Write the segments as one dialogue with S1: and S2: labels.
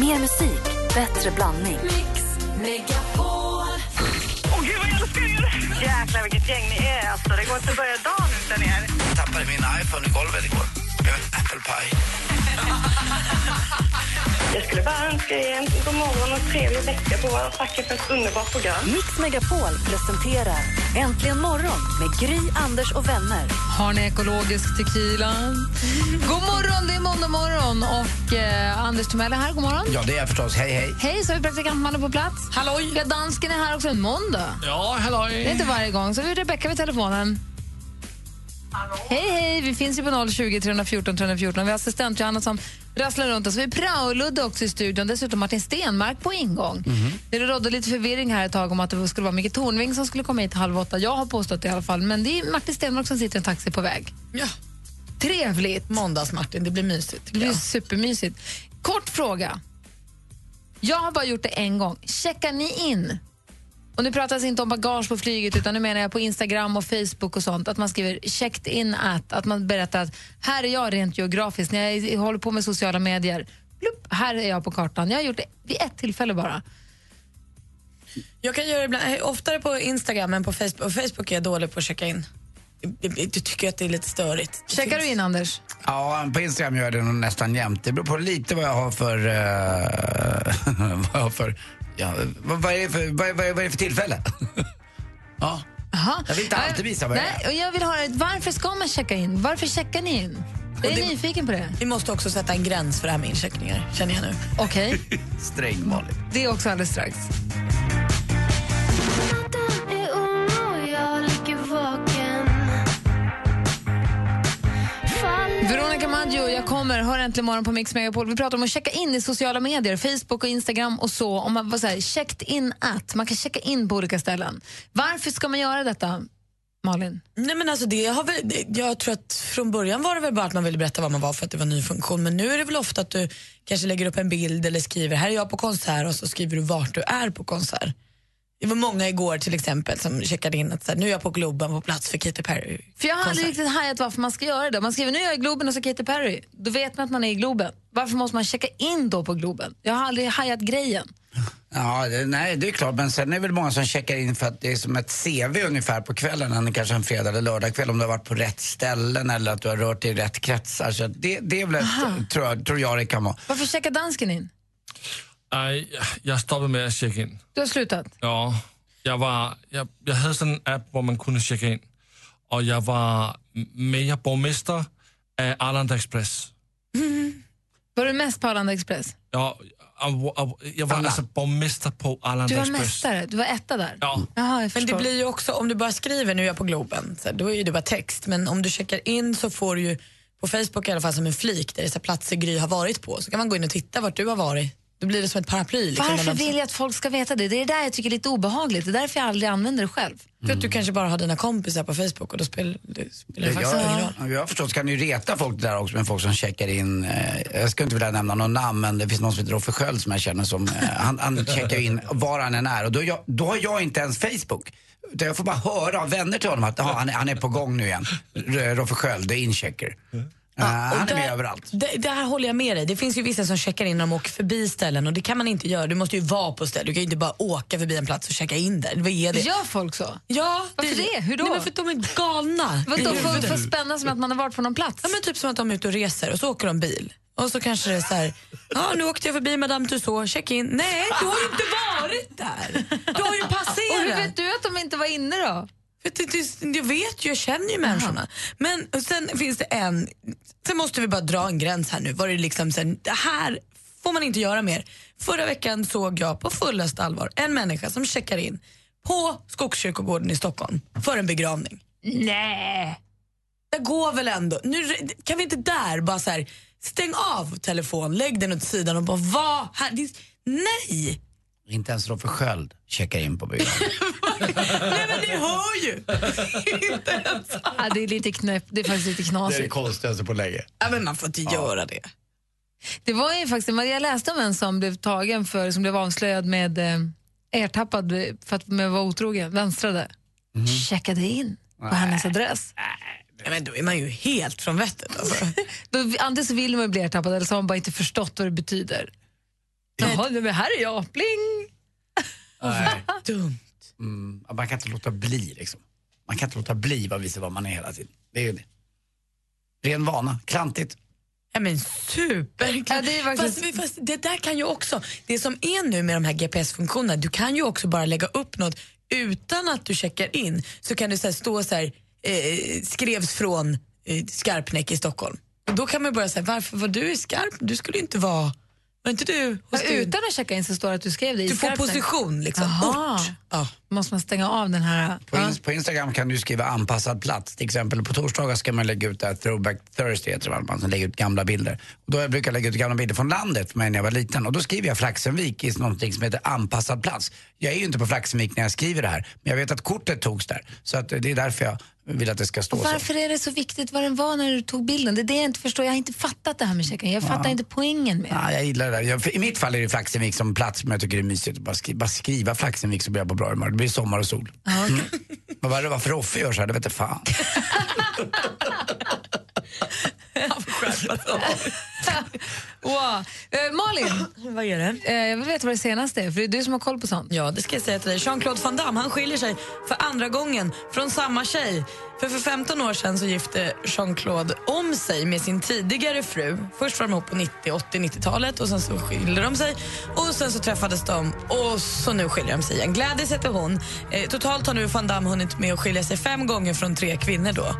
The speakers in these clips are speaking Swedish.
S1: Mer musik, bättre blandning.
S2: Åh gud vad jag älskar er! Jäklar vilket gäng ni är alltså. Det går inte att börja dagen utan er.
S3: Jag tappade min iPhone i golvet igår. Apple pie.
S2: Jag skulle bara önska er en god morgon och trevlig vecka på och tacka för ett underbart program.
S1: Mix Megapol presenterar Äntligen morgon med Gry, Anders och vänner.
S4: Har ni ekologisk tequila? God morgon, det är måndag morgon och eh, Anders Timell är här. God morgon.
S3: Ja, det är jag förstås. Hej, hej.
S4: Hej, så har vi praktikantmannen på plats. Halloj. Ja, dansken är här också en måndag.
S5: Ja, halloj.
S4: Det är inte varje gång. Så har vi Rebecka vid telefonen. Hej, hej! Vi finns ju på 020 314 314. Vi har assistent Johanna som rasslar runt oss. Vi har Prao-Ludde också i studion. Dessutom Martin Stenmark på ingång. Det rådde lite förvirring här ett tag om att det skulle vara Micke Tornving som skulle komma hit halv åtta. Jag har påstått det i alla fall. Men det är Martin Stenmark som sitter i en taxi på väg.
S6: Ja,
S4: Trevligt!
S6: måndags-Martin, det blir mysigt.
S4: Det blir
S6: jag.
S4: supermysigt. Kort fråga. Jag har bara gjort det en gång. Checkar ni in? Och nu pratas inte om bagage på flyget utan nu menar jag på Instagram och Facebook och sånt. Att man skriver checked in at, att man berättar att här är jag rent geografiskt. När jag håller på med sociala medier, plupp, här är jag på kartan. Jag har gjort det vid ett tillfälle bara.
S6: Jag kan göra det ibland, eh, oftare på Instagram än på Facebook. Och Facebook är jag dålig på att checka in. Du tycker att det är lite störigt. Det
S4: Checkar
S6: finns-
S4: du in Anders?
S3: Ja, på Instagram gör jag det nog nästan jämt. Det beror på lite vad jag har för... eh, vad jag har för... Ja, vad, vad, är det för vad, vad, vad är det för tillfälle? ja.
S4: Aha.
S3: Jag vill inte alltid visa vad jag
S4: Nej, och jag vill höra, varför ska man checka in? Varför checkar ni in? Jag är
S6: det-
S4: nyfiken på det.
S6: Vi måste också sätta en gräns för det här med incheckningar, känner jag nu.
S4: Okej,
S3: Sträng Malin.
S4: det är också alldeles strax. Kommer, hör äntligen morgon på Mix Megapol. Vi pratar om att checka in i sociala medier, Facebook och Instagram och så. Om man var så här, checked in at, man kan checka in på olika ställen. Varför ska man göra detta, Malin?
S6: Nej men alltså det har väl, jag tror att från början var det väl bara att man ville berätta vad man var för att det var en ny funktion. Men nu är det väl ofta att du kanske lägger upp en bild eller skriver här är jag på konsert och så skriver du vart du är på konsert. Det var många igår till exempel som checkade in att så här, nu är jag på Globen på plats för Katy Perry.
S4: För jag har aldrig riktigt hajat varför man ska göra det. Man skriver nu är jag i Globen och så Katy Perry. Då vet man att man är i Globen. Varför måste man checka in då på Globen? Jag har aldrig hajat grejen.
S3: Ja, det, nej, det är klart. Men sen är det väl många som checkar in för att det är som ett CV ungefär på kvällen, kanske en fredag eller lördagkväll om du har varit på rätt ställen eller att du har rört dig i rätt kretsar. Så det, det är väl ett, tror jag, tror jag det kan vara.
S4: Varför checkar dansken in?
S5: Nej, jag stoppade med att checka in.
S4: Du har slutat.
S5: Ja, jag, var, jag, jag hade sådan en app där man kunde checka in. Och jag var med borgmästare av Arlanda Express.
S4: Var du mest på Arlanda Express?
S5: Ja, jag var alltså borgmästare på Arlanda
S4: Du var
S5: Express.
S4: mästare, du var etta där?
S5: Ja.
S4: Jaha, jag
S6: Men det blir ju också, om du bara skriver nu är jag på Globen, så här, då är ju det bara text. Men om du checkar in så får du ju på Facebook i alla fall som en flik där det är platser Gry har varit på. Så kan man gå in och titta vart du har varit. Då blir det som ett paraply. Liksom,
S4: Varför vill jag att folk ska veta det? Det är det där jag tycker är lite obehagligt. Det är därför jag aldrig använder det själv.
S6: För att du kanske bara har dina kompisar på Facebook och då spelar det, spelar det faktiskt ingen roll.
S3: Jag, har förstått kan ju reta folk där också med folk som checkar in. Eh, jag ska inte vilja nämna någon namn men det finns någon som heter Roffe Sköld som jag känner som, eh, han, han checkar in var han än är och då, jag, då har jag inte ens Facebook. Utan jag får bara höra av vänner till honom att han, är, han är på gång nu igen. Roffe Sköld, det är inchecker. Eh, han är
S6: där,
S3: med överallt.
S6: Det, där håller jag med dig. Det finns ju vissa som checkar in när de åker förbi ställen och det kan man inte göra. Du måste ju vara på stället. Du kan ju inte bara åka förbi en plats och checka in där. Vad är det?
S4: Gör folk så?
S6: Ja,
S4: Varför det? Hur då?
S6: Nej, men för att de är galna.
S4: Vadå, för, för att spänna som att man har varit på någon plats?
S6: Ja, men typ som att de är ute och reser och så åker de bil. Och så kanske det är så här, ja nu åkte jag förbi Madame Tussauds, check in. Nej, du har ju inte varit där. Du har ju
S4: Och hur
S6: passerat.
S4: vet du att de inte var inne då?
S6: Jag vet ju, jag känner ju människorna. Men sen finns det en, sen måste vi bara dra en gräns här nu. Var det liksom sen, det här får man inte göra mer. Förra veckan såg jag på fullaste allvar en människa som checkar in på Skogskyrkogården i Stockholm för en begravning.
S4: Nej.
S6: Det går väl ändå. Nu, kan vi inte där bara så här, stäng av telefon, lägg den åt sidan och bara vad här? Det, nej!
S3: Inte ens Roffe Sköld checkar in på byn.
S6: Nej men ni hör ju! inte ens.
S4: Ja, det är lite knäpp, det är faktiskt lite knasigt.
S3: konstigaste på länge.
S6: Ja, men man får inte göra det.
S4: Det var ju faktiskt, jag läste om en som blev tagen för, som blev avslöjad med eh, ertappad för att med att vara otrogen, vänstrade. Checkade in på hennes adress.
S6: Ja, men då är man ju helt från vettet. Alltså.
S4: Då, antingen så vill man bli ertappad eller så har man bara inte förstått vad det betyder. Jaha, men här är jag. Bling!
S3: Nej.
S6: Dumt.
S3: Mm, man kan inte låta bli liksom. Man kan inte låta bli att visa vad man är hela tiden. Det är ju det. Ren vana, klantigt.
S6: Ja, men super.
S4: Ja, det faktiskt-
S6: fast, fast det där kan ju också, det som är nu med de här GPS-funktionerna, du kan ju också bara lägga upp något utan att du checkar in. Så kan det så här, stå så här, eh, skrevs från eh, Skarpnäck i Stockholm. Och då kan man bara säga, varför var du i Skarp? Du skulle inte vara, var inte du hos
S4: Ja, utan att checka in så står det att du skrev det i
S6: Du får position, liksom. Ort. Ja.
S4: Måste man stänga av den här...
S3: På,
S4: Ja.
S3: ins- på Instagram kan du skriva anpassad plats. Till exempel på torsdagar ska man lägga ut det här Throwback Thursday, heter det, man lägger ut gamla bilder. Och då jag brukar jag lägga ut gamla bilder från landet för mig när jag var liten. Och då skriver jag Flaxenvik i någonting som heter anpassad plats. Jag är ju inte på Flaxenvik när jag skriver det här, men jag vet att kortet togs där. Så att det är därför jag vill att det ska stå
S4: Och
S3: så.
S4: varför är det så viktigt vad den var när du tog bilden? Det är det jag inte förstår. Jag har inte fattat det här med checka in. Jag fattar inte poängen med det.
S3: Ja, jag gillar det. Jag, I mitt fall är det Flaxenvik som plats, men jag tycker det är mysigt att bara, skri bara skriva Flaxenvik så blir jag på bra humör. Det blir sommar och sol. Mm. Men vad är det varför Roffe gör så här, det vet jag fan.
S4: Wow. Eh, Malin,
S6: Vad är det?
S4: eh, jag vill veta vad det senaste är, för det är du som har koll på sånt.
S6: Ja, det ska jag säga till dig. Jean-Claude Van Damme han skiljer sig för andra gången från samma tjej. För för 15 år sedan så gifte Jean-Claude om sig med sin tidigare fru. Först var de ihop på 90, 80, 90-talet och sen så skilde de sig. Och sen så träffades de och så nu skiljer de sig igen. Gladys heter hon. Eh, totalt har nu Van Damme hunnit med att skilja sig fem gånger från tre kvinnor då.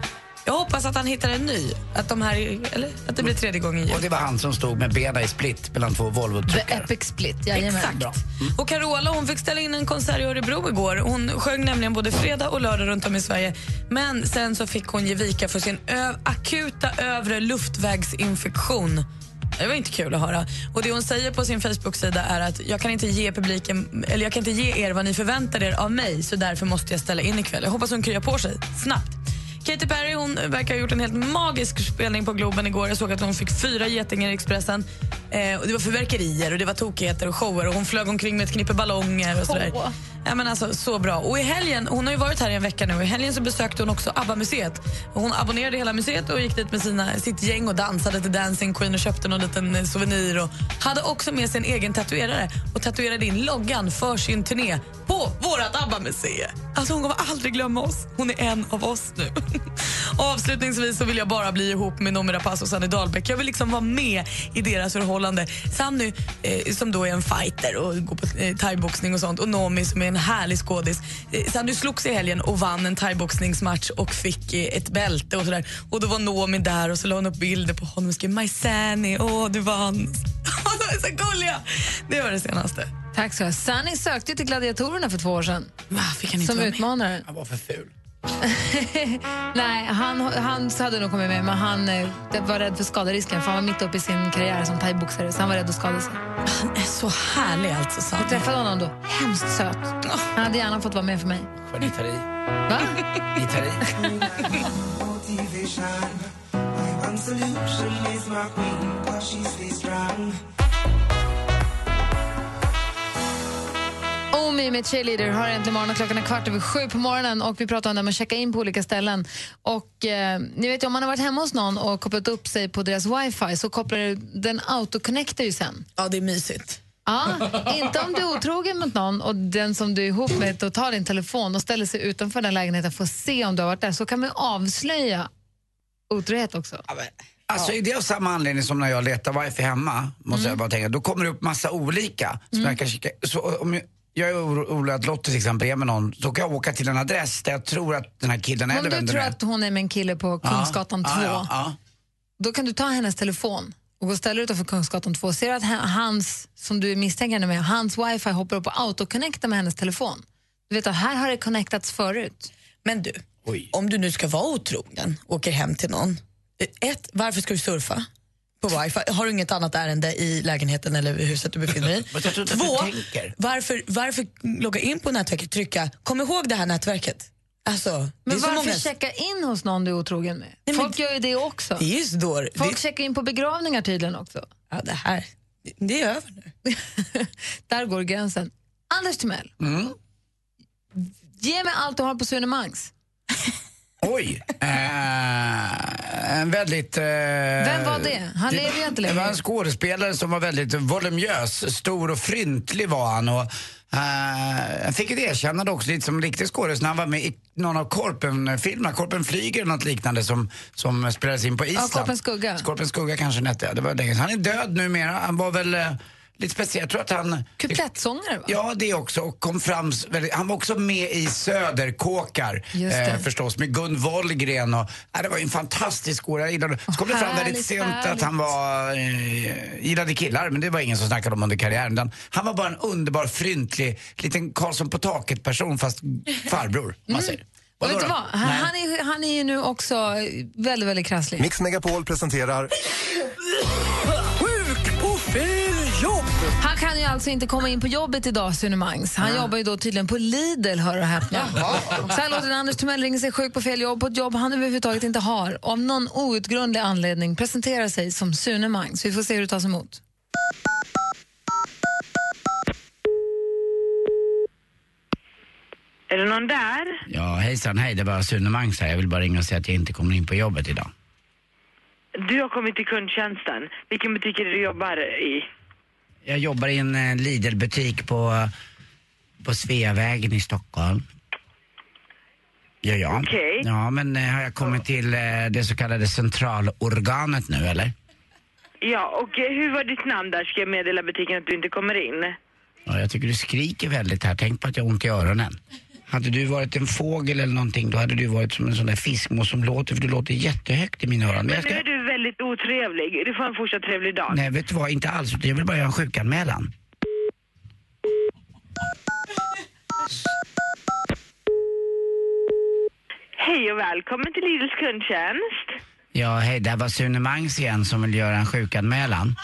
S6: Jag hoppas att han hittar en ny. Att, de här, eller, att det blir tredje gången
S3: Och det var han som stod med benen i split mellan två
S4: The
S3: Volvo-truckar.
S4: Epic Split, jajamän.
S6: Exakt.
S3: Bra.
S6: Och Carola hon fick ställa in en konsert i Örebro igår. Hon sjöng nämligen både fredag och lördag runt om i Sverige. Men sen så fick hon ge vika för sin akuta övre luftvägsinfektion. Det var inte kul att höra. Och Det hon säger på sin Facebook-sida är att jag kan inte ge publiken eller jag kan inte ge er vad ni förväntar er av mig så därför måste jag ställa in ikväll. Jag hoppas hon kryar på sig snabbt. Katy Perry hon verkar ha gjort en helt magisk spelning på Globen igår. Jag såg att hon fick fyra getingar i Expressen. Eh, och det var fyrverkerier och det var tokigheter och shower och hon flög omkring med ett knippe ballonger och sådär. Ja, men alltså, så bra. Och i helgen, hon har ju varit här i en vecka nu och i helgen så besökte hon också ABBA-museet. Hon abonnerade hela museet och gick dit med sina, sitt gäng och dansade till Dancing Queen och köpte någon liten eh, souvenir och hade också med sig en egen tatuerare och tatuerade in loggan för sin turné på vårt ABBA-museum. Alltså hon kommer aldrig glömma oss. Hon är en av oss nu. Avslutningsvis så vill jag bara bli ihop med Noomi Rapace och Sanny Dahlbäck. Jag vill liksom vara med i deras förhållande. Sanny eh, som då är en fighter och går på eh, thaiboxning och sånt och Noomi som är en härlig skådis. Eh, Sanny slogs i helgen och vann en thaiboxningsmatch och fick eh, ett bälte och sådär. Och då var Noomi där och så la hon upp bilder på honom och skrev My Sanny, åh du vann. De är så gulliga. Det var det senaste.
S4: Tack så mycket. Sunny sökte till Gladiatorerna för två år sedan
S6: Va, fick han inte
S4: som utmanare.
S3: Han var för ful.
S4: Nej, han, han hade nog kommit med, men han eh, var rädd för skaderisken för han var mitt uppe i sin karriär som thaiboxare så han var rädd att skada sig.
S6: Han är så härlig alltså,
S4: Jag
S6: Sanny.
S4: träffade honom då. Hemskt söt. Han hade gärna fått vara med för mig.
S3: Skön ni tar i.
S4: Va?
S3: Ni tar i.
S4: Omi med Cheerleader har äntligen morgon och klockan är kvart över sju på morgonen och vi pratar om att checka in på olika ställen. Och eh, ni vet ju, om man har varit hemma hos någon och kopplat upp sig på deras wifi så kopplar den autoconnectar ju sen.
S6: Ja, det är mysigt.
S4: Ja, inte om du är otrogen mot någon och den som du är ihop med då tar din telefon och ställer sig utanför den lägenheten för att se om du har varit där. Så kan man ju avslöja otrohet också.
S3: Alltså är det av samma anledning som när jag letar wifi hemma, måste
S4: Mm.
S3: jag bara tänka, då kommer det upp massa olika. Som jag kan kika. Så om jag, är oro- orolig att Lottie till exempel är med någon, så kan jag åka till en adress där jag tror att den här killen är
S4: Om du tror att hon är med en kille på Kungsgatan 2,
S3: ja, ja, ja.
S4: då kan du ta hennes telefon och gå och ställa dig utanför Kungsgatan 2. Ser du att hans, som du misstänker henne med, hans wifi hoppar upp och autoconnectar med hennes telefon. Du vet att här har det connectats förut.
S6: Men du,
S3: Oj.
S6: om du nu ska vara otrogen och åker hem till någon. Ett, varför ska du surfa på wifi? Har du inget annat ärende i lägenheten eller huset du befinner dig i? Två, varför, varför logga in på nätverket trycka kom ihåg det här nätverket? Alltså,
S4: Men varför
S6: många...
S4: checka in hos någon du är otrogen med?
S6: men-
S4: Folk gör ju det också.
S6: Det är dår...
S4: Folk
S6: det,
S4: checkar in på begravningar tydligen också.
S6: ja, det här, det, det är över nu.
S4: Där går gränsen. Anders Timell,
S3: Mm.
S4: ge mig allt du har på Sunemangs.
S3: Oj. Eh, en väldigt... Eh,
S4: Vem var det? Han lever ju inte
S3: Det var
S4: längre.
S3: en skådespelare som var väldigt volumös. Stor och fryntlig var han. Och, eh, han fick ett erkännande också, lite som riktig skådis, när han var med i någon av Korpen-filmerna. Korpen flyger eller något liknande som, som spelades in på Island.
S4: Korpens skugga.
S3: Korpens skugga kanske den hette, ja. Det var länge. Han är död numera. Han var väl eh, lite speciell. Jag tror att han...
S4: Kuplettsångare va?
S3: Ja, det också. Och kom fram, han var också med i Söderkåkar eh, förstås med Gun Wollgren. Och, äh, det var ju en fantastisk. Jag gillade- Så kom det fram väldigt sent
S4: härligt.
S3: att han var, eh, gillade killar, men det var ingen som snackade om under karriären. Han var bara en underbar, fryntlig, liten Karlsson på taket-person fast farbror, man säger.
S4: Mm. Och vet du vad? Han, han, är, han är ju nu också väldigt, väldigt krasslig.
S7: Mix Megapol presenterar
S4: ju alltså inte komma in på jobbet idag, Sune Mangs. Han jobbar ju då tydligen på Lidl, hör och häpna. Så här låter det Anders Timell ringer sig sjuk på fel jobb på ett jobb han överhuvudtaget inte har. Och av någon outgrundlig anledning presenterar sig som Sune Mangs. Vi får se hur det tas emot.
S2: Är det någon där?
S3: Ja, hejsan, hej, det var Sune Mangs här. Jag vill bara ringa och säga att jag inte kommer in på jobbet idag.
S2: Du har kommit till kundtjänsten. Vilken butik är det du jobbar i?
S3: Jag jobbar i en eh, Lidl-butik på, på Sveavägen i Stockholm. Ja, ja.
S2: Okej.
S3: Ja, men eh, har jag kommit till eh, det så kallade centralorganet nu, eller?
S2: Ja, och hur var ditt namn där? Ska jag meddela butiken att du inte kommer in?
S3: Ja, jag tycker du skriker väldigt här. Tänk på att jag har ont i öronen. Hade du varit en fågel eller någonting, då hade du varit som en sån där fiskmås som låter, för du låter jättehögt i mina öron. Men
S2: Men
S3: jag
S2: nu
S3: ska...
S2: är du väldigt otrevlig. Du får en fortsatt trevlig dag.
S3: Nej, vet du vad? Inte alls. Jag vill bara göra en sjukanmälan.
S2: Hej och välkommen till Lidls kundtjänst.
S3: Ja, hej, det här var Sune Mangs igen som vill göra en sjukanmälan.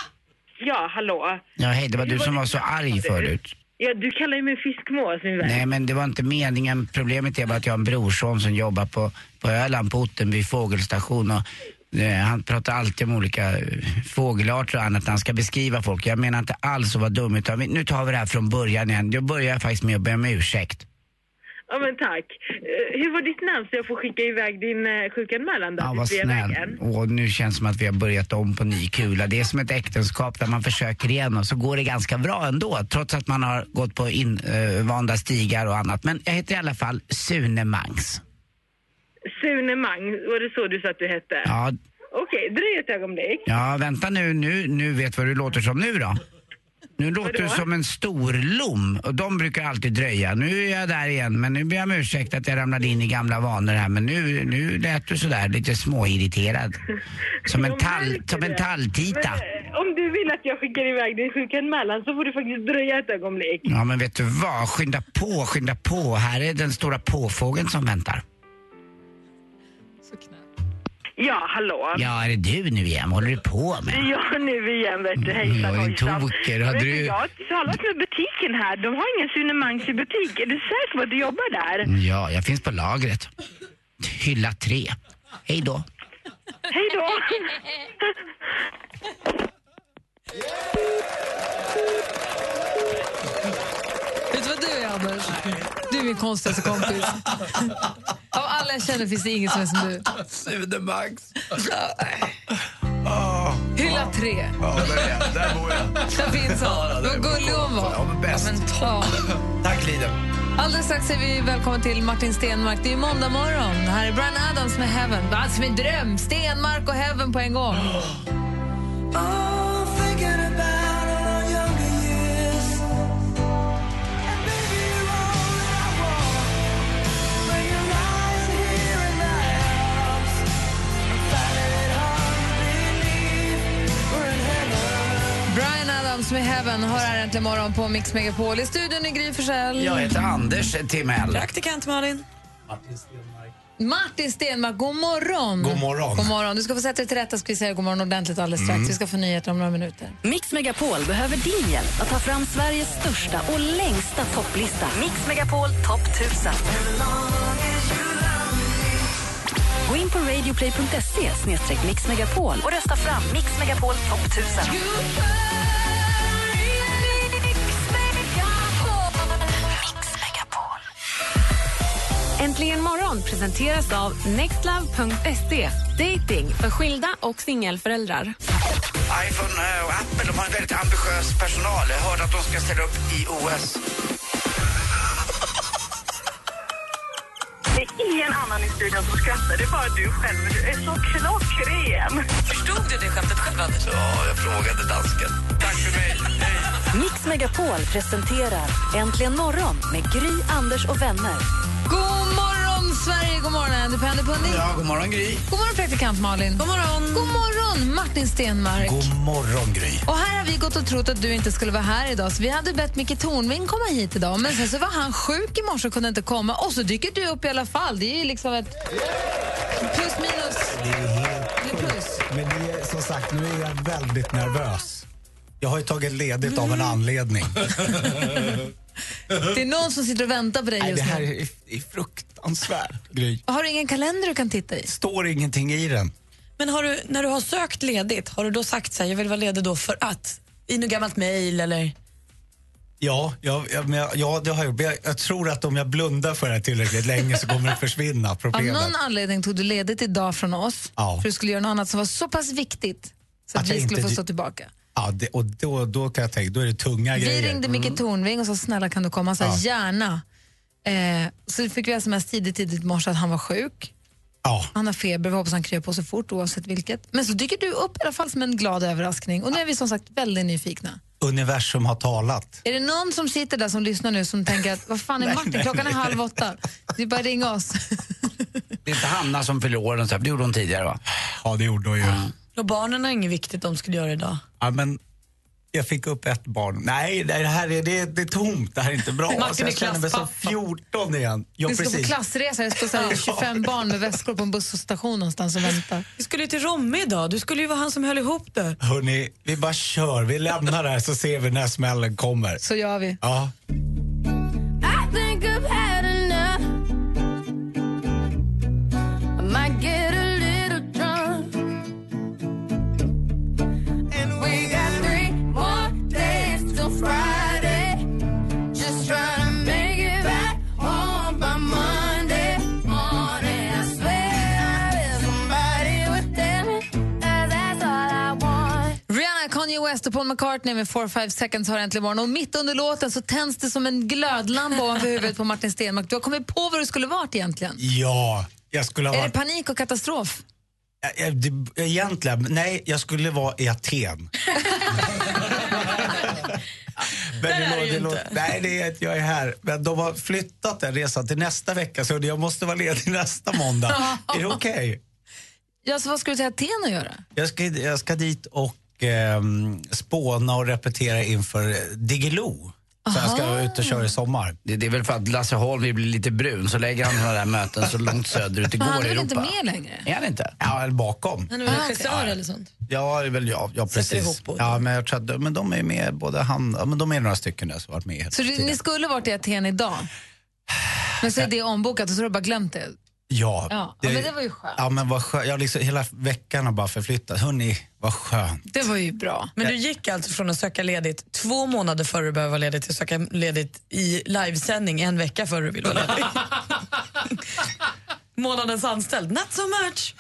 S2: Ja, hallå.
S3: Ja, hej, det var du som var så arg förut.
S2: Ja, du kallar ju mig fiskmås, min vän.
S3: Nej, men det var inte meningen. Problemet är bara att jag har en brorson som jobbar på, på Öland, på Ottenby fågelstation. Och, han pratar alltid om olika eh, fågelarter och annat när han ska beskriva folk. Jag menar inte alls att vara dum, utan nu tar vi det här från början igen. Jag börjar faktiskt med att be om ursäkt.
S2: Ja, men tack. Eh, hur var ditt namn så jag får skicka iväg din sjukanmälan då
S3: Ja, vad snäll. Och nu känns det som att vi har börjat om på ny kula. Det är som ett äktenskap där man försöker igen och så går det ganska bra ändå. Trots att man har gått på invanda stigar och annat. Men jag heter i alla fall Sune Mangs.
S2: Sune Mang, var det så du sa att du hette?
S3: Ja,
S2: Okej, dröj ett ögonblick.
S3: ja vänta nu, nu, nu vet vad du låter som nu då. Nu låter du som en stor lom och de brukar alltid dröja. Nu är jag där igen men nu ber jag om ursäkt att jag ramlade in i gamla vanor här men nu, nu lät du sådär lite småirriterad. Som en, tall, som en talltita.
S2: Men, eh, om du vill att jag skickar iväg din sjukanmälan så får du faktiskt dröja ett ögonblick.
S3: Ja men vet du vad, skynda på, skynda på. Här är den stora påfågeln som väntar.
S2: Ja, hallå?
S3: Ja, är det du nu igen? Vad håller du på med?
S2: jag nu igen, vet du. Hejsan,
S3: Jag är en
S2: hojsan.
S3: toker. Hade du-
S2: Jag har talat med butiken här. De har ingen Sune Mangs i butik. Är du säker på att du jobbar där?
S3: Ja, jag finns på lagret. Hylla tre. Hej då.
S2: Hej då!
S4: Vet du vad du är, Anders? Du är min konstigaste kompis. Alla jag känner finns det ingen som är som du.
S3: Sune Max.
S4: Hylla tre.
S3: Ja, där är jag. Där bor jag.
S4: Där finns hon. Vad gullig hon
S3: Ja,
S4: var.
S3: men bäst.
S4: Ja.
S3: Tack Lidl.
S4: Alldeles strax säger vi välkommen till Martin Stenmark. Det är måndag morgon. Det här är Brian Adams med Heaven. Alltså min dröm. Stenmark och Heaven på en gång. Brian Adams med Heaven har här äntligen morgon på Mix Megapol. I studion är Gry Forssell.
S3: Jag heter Anders Timell.
S6: Praktikant Malin.
S4: Martin Stenmark, god morgon.
S3: God morgon.
S4: God morgon. Du ska få sätta dig till rätta ska vi säga god morgon ordentligt alldeles strax. Vi ska få nyheter om några minuter.
S1: Mix Megapol behöver din hjälp att ta fram Sveriges största och längsta topplista. Mix Megapol topp 1000. Gå in på radioplay.se mixmegapol och rösta fram Mix Megapol topp 1000.
S7: Äntligen morgon presenteras av nextlove.se. Dating för skilda och singelföräldrar.
S3: iPhone eh, och Apple de har en väldigt ambitiös personal. Jag hörde att de ska ställa upp i OS.
S2: Det är ingen annan i studion som skrattar, det är bara du själv. Du är så klockren.
S6: Förstod du det skämtet själv, Anders?
S3: Ja, jag frågade dansken. Tack för mig. Hej.
S1: Mix Megapol presenterar Äntligen morgon med Gry, Anders och vänner.
S4: God morgon, Andy Pandy
S3: Ja, god morgon Gry.
S4: God morgon, praktikant Malin. God morgon, God morgon Martin Stenmark.
S8: God morgon, Gry.
S4: Och här har vi gått och trott att du inte skulle vara här idag, så vi hade bett Micke Tornving komma hit idag. Men sen så var han sjuk i morse och kunde inte komma. Och så dyker du upp i alla fall. Det är ju liksom ett plus minus.
S8: Det är helt
S4: plus.
S8: Men det är, som sagt, nu är jag väldigt nervös. Jag har ju tagit ledigt av en anledning.
S4: Det är någon som sitter och väntar på dig
S8: Nej,
S4: just
S8: det här
S4: nu.
S8: är, är fruktansvärt, Gry.
S4: Har du ingen kalender du kan titta i?
S8: står ingenting i den.
S6: Men har du, när du har sökt ledigt, har du då sagt så här, jag vill vara ledig då för att? I något gammalt mejl eller?
S8: Ja, ja, ja, men jag, ja det har jag gjort. Men jag, jag tror att om jag blundar för det här tillräckligt länge så kommer det försvinna,
S4: Av
S8: problemet.
S4: någon anledning tog du ledigt idag från oss
S8: Ja.
S4: för du skulle göra något annat som var så pass viktigt så att,
S8: Att jag
S4: vi skulle
S8: inte-
S4: få stå tillbaka.
S8: Ja, det, och då, då kan jag tänka, då är det tunga
S4: Vi
S8: grejer.
S4: ringde Micke Tornving och sa snälla kan du komma? Han sa
S8: Ja.
S4: gärna. Eh, så fick vi sms tidigt, tidigt i morse att han var sjuk.
S8: Ja,
S4: Han har feber, vi hoppas han kryper på så fort oavsett vilket. Men så dyker du upp i alla fall som en glad överraskning och nu är vi som sagt väldigt nyfikna.
S8: universum har talat.
S4: Är det någon som sitter där som lyssnar nu som tänker att vad fan är
S8: Nej,
S4: Martin,
S8: nej,
S4: klockan är halv åtta. Det är bara ringa oss.
S3: Det är inte Hanna som fyller år, och så här, för det gjorde hon tidigare va?
S8: Ja, det gjorde hon ju.
S6: Och barnen har inget viktigt de skulle göra idag.
S8: Ja, men jag fick upp ett barn. Nej, det här är, det, det är tomt. Det här är inte bra.
S6: Martin
S8: Alltså, jag känner mig som
S6: klasspappa.
S8: 14 igen. Ja,
S4: Vi ska på klassresa, det står så här 25 barn med väskor på en busstation någonstans och väntar.
S6: Vi skulle ju till Romme idag, du skulle ju vara han som höll ihop det.
S8: Hörni, vi bara kör. Vi lämnar det här så ser vi när smällen kommer.
S4: Så gör vi.
S8: Ja.
S4: West och Paul McCartney med 4-5 seconds har äntligen morgon. Och mitt under låten så tänds det som en glödlampa ovanför huvudet på Martin Stenmark. Du har kommit på vad du skulle varit egentligen.
S8: Ja, jag skulle ha
S4: Är det panik och katastrof?
S8: Ja, ja, det- Egentligen, nej, jag skulle vara i Aten. Men
S6: Där är du ju inte.
S8: Nej, det är att jag är här. Men de har flyttat den resan till nästa vecka så jag måste vara ledig nästa måndag. är det okej?
S4: Ja, så vad skulle du till Aten att göra?
S8: Jag, ska, jag ska dit och ehm, spåna och repetera inför eh, Diggiloo. Så jag ska ut och köra i sommar.
S3: Det, det är väl för att Lasse Holm vill bli lite brun så lägger han där möten så långt söderut det går
S4: han
S3: i
S4: är väl
S3: Europa.
S4: inte med längre?
S3: Är han inte?
S8: Ja, eller bakom.
S6: Han är väl regissör eller sånt.
S8: Ja, det är väl jag. Ja, precis. Ja, men jag tror att, de- men de är med, både han, ja, men de är några stycken där som har varit med.
S4: Så
S8: tiden.
S4: ni skulle varit i Aten idag? Men så är det ombokat och så har du bara glömt det?
S8: Ja,
S4: Ja, ja, men det var ju skönt.
S8: Ja, men vad skönt. Jag liksom, hela veckan har bara förflyttat. Hörni, vad skönt.
S4: Det var ju bra.
S6: Men du gick alltså från att söka ledigt två månader före du behöver vara ledig till att söka ledigt i livesändning en vecka före du vill vara ledig. Månadens anställd, not so much.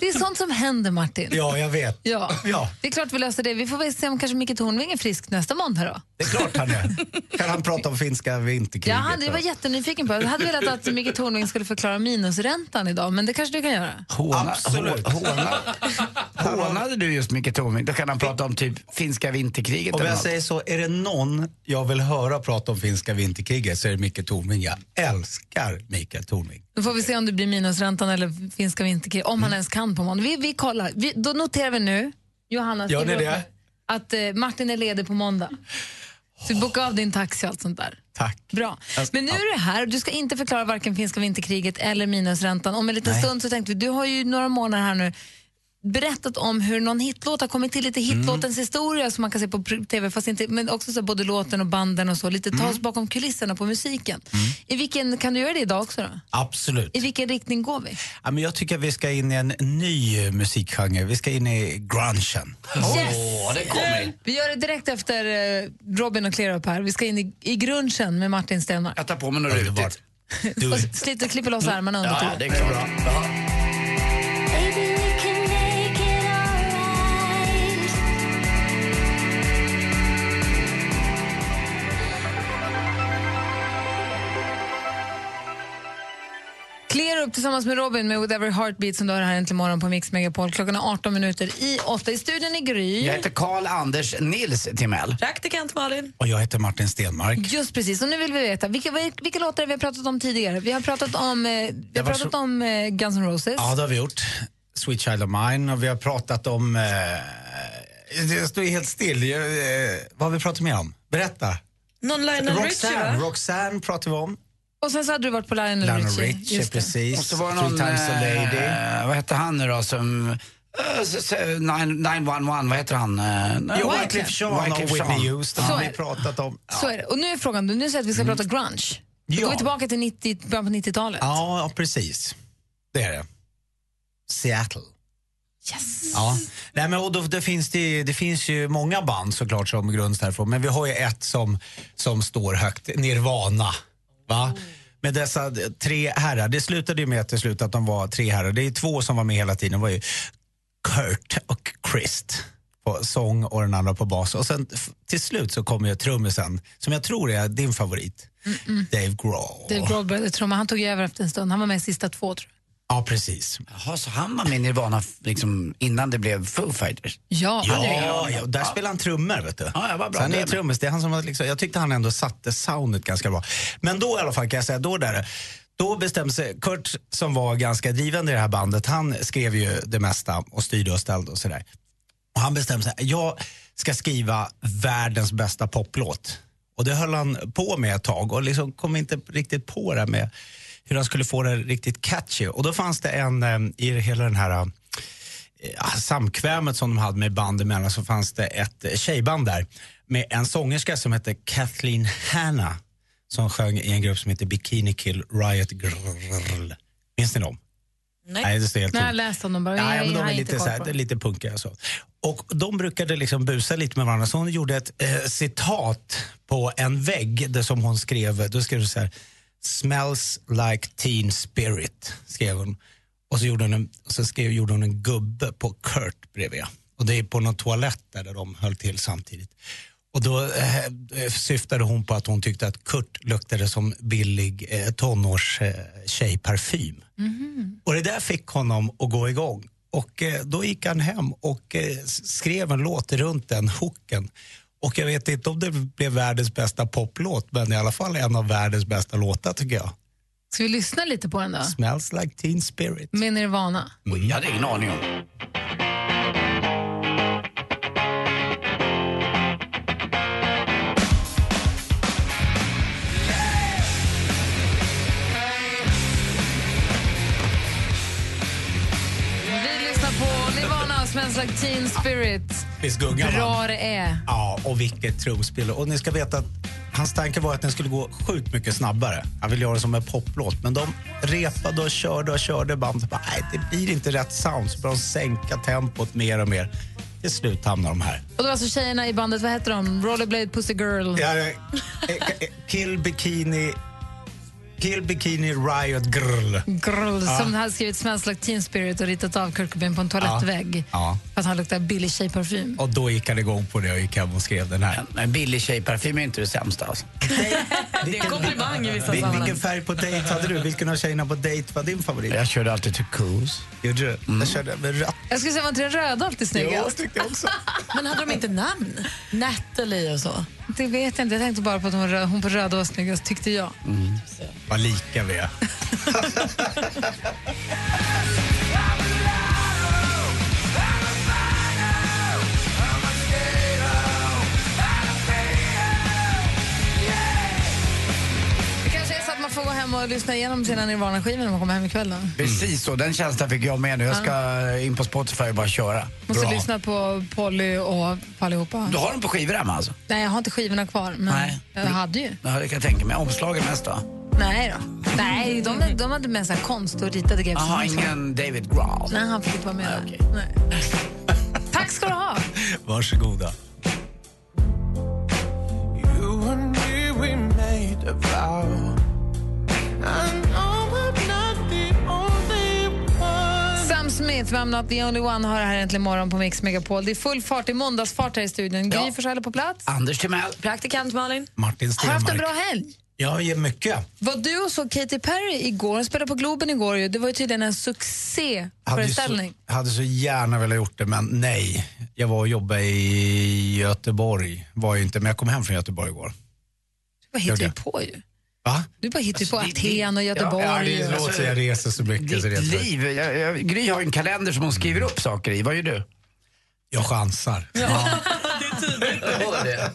S4: Det är sånt som händer, Martin.
S8: Ja, jag vet.
S4: Ja.
S8: Ja.
S4: Det är klart vi löser det. Vi får väl se om kanske Micke Tornving är frisk nästa måndag då.
S8: Det är klart han är. Kan han prata om finska vinterkriget?
S4: Jag hade, jag var
S8: då?
S4: jättenyfiken på det. Jag hade velat att Micke Tornving skulle förklara minusräntan idag, men det kanske du kan göra.
S3: Håna,
S8: Absolut.
S3: hå- håna, hånade du just Micke Tornving? Då kan han prata om typ finska vinterkriget
S8: Om
S3: eller
S8: jag
S3: något.
S8: säger så, är det någon jag vill höra prata om finska vinterkriget så är det Micke Tornving. Jag älskar Mikael Tornving.
S4: Då får vi se om det blir minusräntan eller finska vinterkrig, om han ens kan på måndag. Vi, vi kollar. Vi, då noterar vi nu, Johanna,
S8: Gör ni det?
S4: att eh, Martin är ledig på måndag. Så boka av din taxi och allt sånt där.
S8: Tack.
S4: Bra.
S8: Jag-
S4: Men nu är du här. Du ska inte förklara varken finska vinterkriget eller minusräntan. Om en liten
S8: Nej.
S4: stund så tänkte vi, du har ju några månader här nu berättat om hur någon hitlåt har kommit till, lite hitlåtens historia som man kan se på TV, fast inte, men också så både låten och banden och så, lite ta oss bakom kulisserna på musiken. I vilken, kan du göra det idag också då?
S8: Absolut.
S4: I vilken riktning går vi?
S8: Ja, men jag tycker att vi ska in i en ny musikgenre. Vi ska in i grungen.
S3: Åh, det kommer.
S4: Vi gör det direkt efter eh, Robin och Clear Up här. Vi ska in i, i grunchen med Martin Stenmark.
S3: Jag tar på mig något rutigt.
S8: Do
S4: Och klipper loss armarna under
S3: Ja,
S4: tiden.
S3: det är klart.
S4: Clear upp tillsammans med Robin med With Every Heartbeat som du har här äntligen morgon på Mix Megapol. Klockan är 18 minuter i 8. I studion är Gry.
S3: Jag heter Karl Anders Nils Timell.
S6: Praktikant Malin.
S8: Och jag heter Martin Stenmark.
S4: Just precis, och nu vill vi veta, vilka, vilka låtar har vi pratat om tidigare? Vi har pratat om, eh, vi har pratat
S8: så-
S4: om eh, Guns N' Roses.
S8: Ja, det har vi gjort. Sweet Child of Mine och vi har pratat om... Eh, det står ju helt still. Jag, eh, vad har vi pratat mer om? Berätta.
S6: Någon Lionel Richie
S8: Roxanne,
S6: va?
S8: Roxanne pratar vi om.
S4: Och sen så hade du varit på Lionel,
S8: Lionel
S4: Richie.
S8: Richie,
S4: Just det.
S8: precis.
S3: Och så var det
S8: Three
S3: någon,
S8: times a lady.
S3: eh, vad hette han nu då som... eh, s- s- nine- 911, vad heter han?
S8: Jo, Wyclef Jean och Whitney Houston har vi pratat om.
S4: Så är det. Och nu är frågan, nu säger att vi ska prata grunge. Då
S8: Ja.
S4: går vi tillbaka till 90, början på 90-talet.
S8: Ja, ja, precis. Det är det. Seattle.
S4: Yes.
S8: Ja. Nej, men, och då, det, finns det, det finns ju många band såklart som grundas därifrån. Men vi har ju ett som, som står högt, Nirvana. Va? Med dessa tre herrar. Det slutade ju med till slut att de var tre herrar. Det är två som var med hela tiden. Det var ju Kurt och Christ på sång och den andra på bas. Och sen till slut så kommer ju trummisen som jag tror är din favorit. Dave Grohl.
S4: Dave Grohl började trumma, han tog över efter en stund. Han var med i sista två tror jag.
S8: Ja, precis.
S3: Jaha, så han var med i Nirvana liksom, innan det blev Foo Fighters?
S4: Ja,
S8: Ja,
S4: är-
S8: ja, där spelar han trummor vet du.
S3: Ja, ja, vad bra.
S8: Så han
S3: Det
S8: är trummis, det är han som var liksom, jag tyckte han ändå satte soundet ganska bra. Men då i alla fall kan jag säga, då där då bestämde sig, Kurt som var ganska drivande i det här bandet, han skrev ju det mesta och styrde och ställde och sådär. Och han bestämde sig, jag ska skriva världens bästa poplåt. Och det höll han på med ett tag och liksom kom inte riktigt på det med hur han skulle få det riktigt catchy. Och då fanns det en eh, i hela den här eh, ah, samkvämet som de hade med band emellan så fanns det ett eh, tjejband där med en sångerska som hette Kathleen Hanna som sjöng i en grupp som heter Bikini Kill Riot Grrrl. Minns ni dem?
S6: Nej.
S8: det står helt
S4: Nej, jag
S8: tomt.
S4: läste om dem bara.
S8: Nej, men de är lite, så här, lite punkiga. Så. Och de brukade liksom busa lite med varandra så hon gjorde ett eh, citat på en vägg där som hon skrev, då skrev hon så här Smells like teen spirit, skrev hon. Och så gjorde hon en, så skrev, gjorde hon en gubbe på Kurt bredvid. Och det är på någon toalett där, där de höll till samtidigt. Och då eh, syftade hon på att hon tyckte att Kurt luktade som billig eh, tonårs eh, tjejparfym. Och det där fick honom att gå igång. Och eh, då gick han hem och eh, skrev en låt runt den hooken. Och jag vet inte om det blev världens bästa poplåt, men i alla fall en av världens bästa låtar tycker jag.
S4: Ska vi lyssna lite på den då?
S8: Smells like teen spirit.
S4: Med Nirvana.
S3: Oj, jag hade ingen aning om.
S4: Vi lyssnar på Nirvana, Smells like teen spirit.
S8: Gungar
S4: Bra det är.
S8: Ja, och vilket trumspel. Och ni ska veta att hans tanke var att den skulle gå sjukt mycket snabbare. Han ville göra det som en poplåt. Men de repade och körde och körde bandet. Bara, Nej, det blir inte rätt sound. Så började de sänka tempot mer och mer. Till slut hamnar de här.
S4: Och det var alltså tjejerna i bandet, vad heter de? Rollerblade Pussy Girl.
S8: Ja, eh, eh, Kill Bikini... Kill Bikini Riot Girl.
S4: Girl, som hade skrivit Smells like teen spirit och ritat av Kurt Cobain på en toalettvägg.
S8: Ja.
S4: För att han luktar billig tjejparfym.
S8: Och då gick han igång på det och gick hem och skrev den här.
S3: Men billig tjejparfym är inte det sämsta alltså.
S6: Det är en komplimang i vissa sammanhang.
S8: Vilken färg på dejt hade du? Vilken av tjejerna på dejt var din favorit?
S3: Jag körde alltid till Coos.
S8: Gjorde du? Jag körde med rött.
S4: Jag skulle säga, var inte den röda alltid
S8: Jo,
S4: snyggast?
S8: tyckte jag också.
S6: Men hade de inte namn? Natalie och så?
S4: Det vet jag inte. Jag tänkte bara på att hon, röd, hon på röda var snyggast, tyckte jag.
S8: Vad lika vi är.
S4: hem och lyssna igenom sina Nirvana-skivor när man kommer hem ikväll. Då.
S3: Precis så, den känslan fick jag med nu. Jag ska in på Spotify och bara köra.
S4: Måste
S3: Bra.
S4: lyssna på Polly och på allihopa.
S3: Du har den på skivor hemma alltså?
S4: Nej, jag har inte skivorna kvar, men
S3: Nej.
S4: jag hade ju.
S3: Ja, det kan jag tänka mig. Omslagen mest då?
S4: Nej då. Nej, de, de hade med så här konst och ritade grejer.
S3: Jaha, ingen David Grohl?
S4: Nej, han fick inte vara med
S3: Nej,
S4: där.
S3: okej.
S4: Nej. Tack ska du ha.
S8: Varsågoda.
S9: You and me, we made a vow. Sam
S4: Smith, I'm not the only one, har här äntligen morgon på Mix Megapol. Det är full fart, i måndagsfart här i studion. Gry
S3: ja.
S4: Forssell på plats.
S3: Anders Timell.
S6: Praktikant Malin.
S8: Martin Stenmark.
S4: Har haft en bra helg?
S8: Ja, mycket.
S4: Var du och såg Katy Perry igår? Hon spelade på Globen igår ju. Det var ju tydligen en succéföreställning.
S8: Jag hade så gärna velat gjort det, men nej. Jag var och jobbade i Göteborg. Var jag inte, men jag kom hem från Göteborg igår.
S4: Vad hittar
S8: du
S4: på ju?
S8: Va?
S4: Du bara hittar på
S3: Alltså, det-
S4: Aten och Göteborg.
S8: Ja, det är låt säga jag reser så mycket. Så det
S3: Ditt
S8: är
S3: liv. Jag, jag, Gry har en kalender som hon skriver upp saker i. Vad gör du?
S8: Jag chansar.
S3: Ja. det.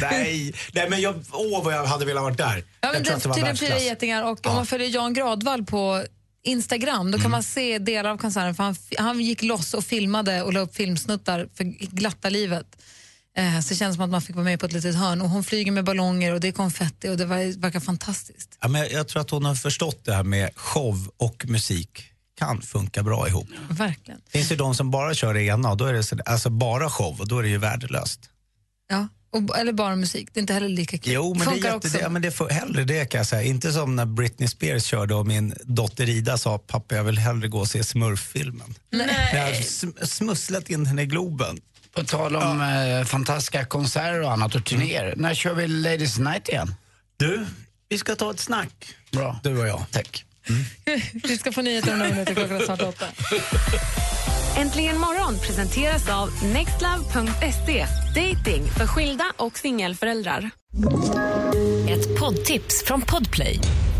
S8: Nej, nej, men jag, åh vad jag hade velat varit där.
S4: Ja,
S8: jag
S4: men
S8: tror
S4: det
S8: att det var
S4: tydligen fyra
S8: världsklass.
S4: getingar och
S8: Ja.
S4: om man följer Jan Gradvall på Instagram då kan man se delar av konserten för han, han gick loss och filmade och la upp filmsnuttar för glatta livet. Eh, så det känns som att man fick vara med på ett litet hörn och hon flyger med ballonger och det är konfetti och det verkar fantastiskt.
S8: Ja, men jag tror att hon har förstått det här med show och musik kan funka bra ihop.
S4: Verkligen.
S8: Det finns ju de som bara kör det ena då är det så, alltså bara show och då är det ju värdelöst.
S4: Ja. Och, eller bara musik, det är inte heller lika kul.
S8: Jo, men det, är
S4: Funkar
S8: jätte,
S4: också.
S8: det, men det får, hellre det kan jag säga. Inte som när Britney Spears körde och min dotter Ida sa pappa jag vill hellre gå och se Smurf-filmen.
S4: Nej.
S8: Jag har sm- smusslat in henne i Globen.
S3: På tal om eh, fantastiska konserter och annat och turnéer. När kör vi Ladies Night igen?
S8: Du, vi ska ta ett snack.
S3: Bra.
S8: Du och jag.
S3: Tack.
S4: Vi ska få nyheter om några minuter, klockan är snart åtta.
S7: Äntligen morgon presenteras av nextlove.se. Dating för skilda och singelföräldrar.
S1: Ett poddtips från Podplay.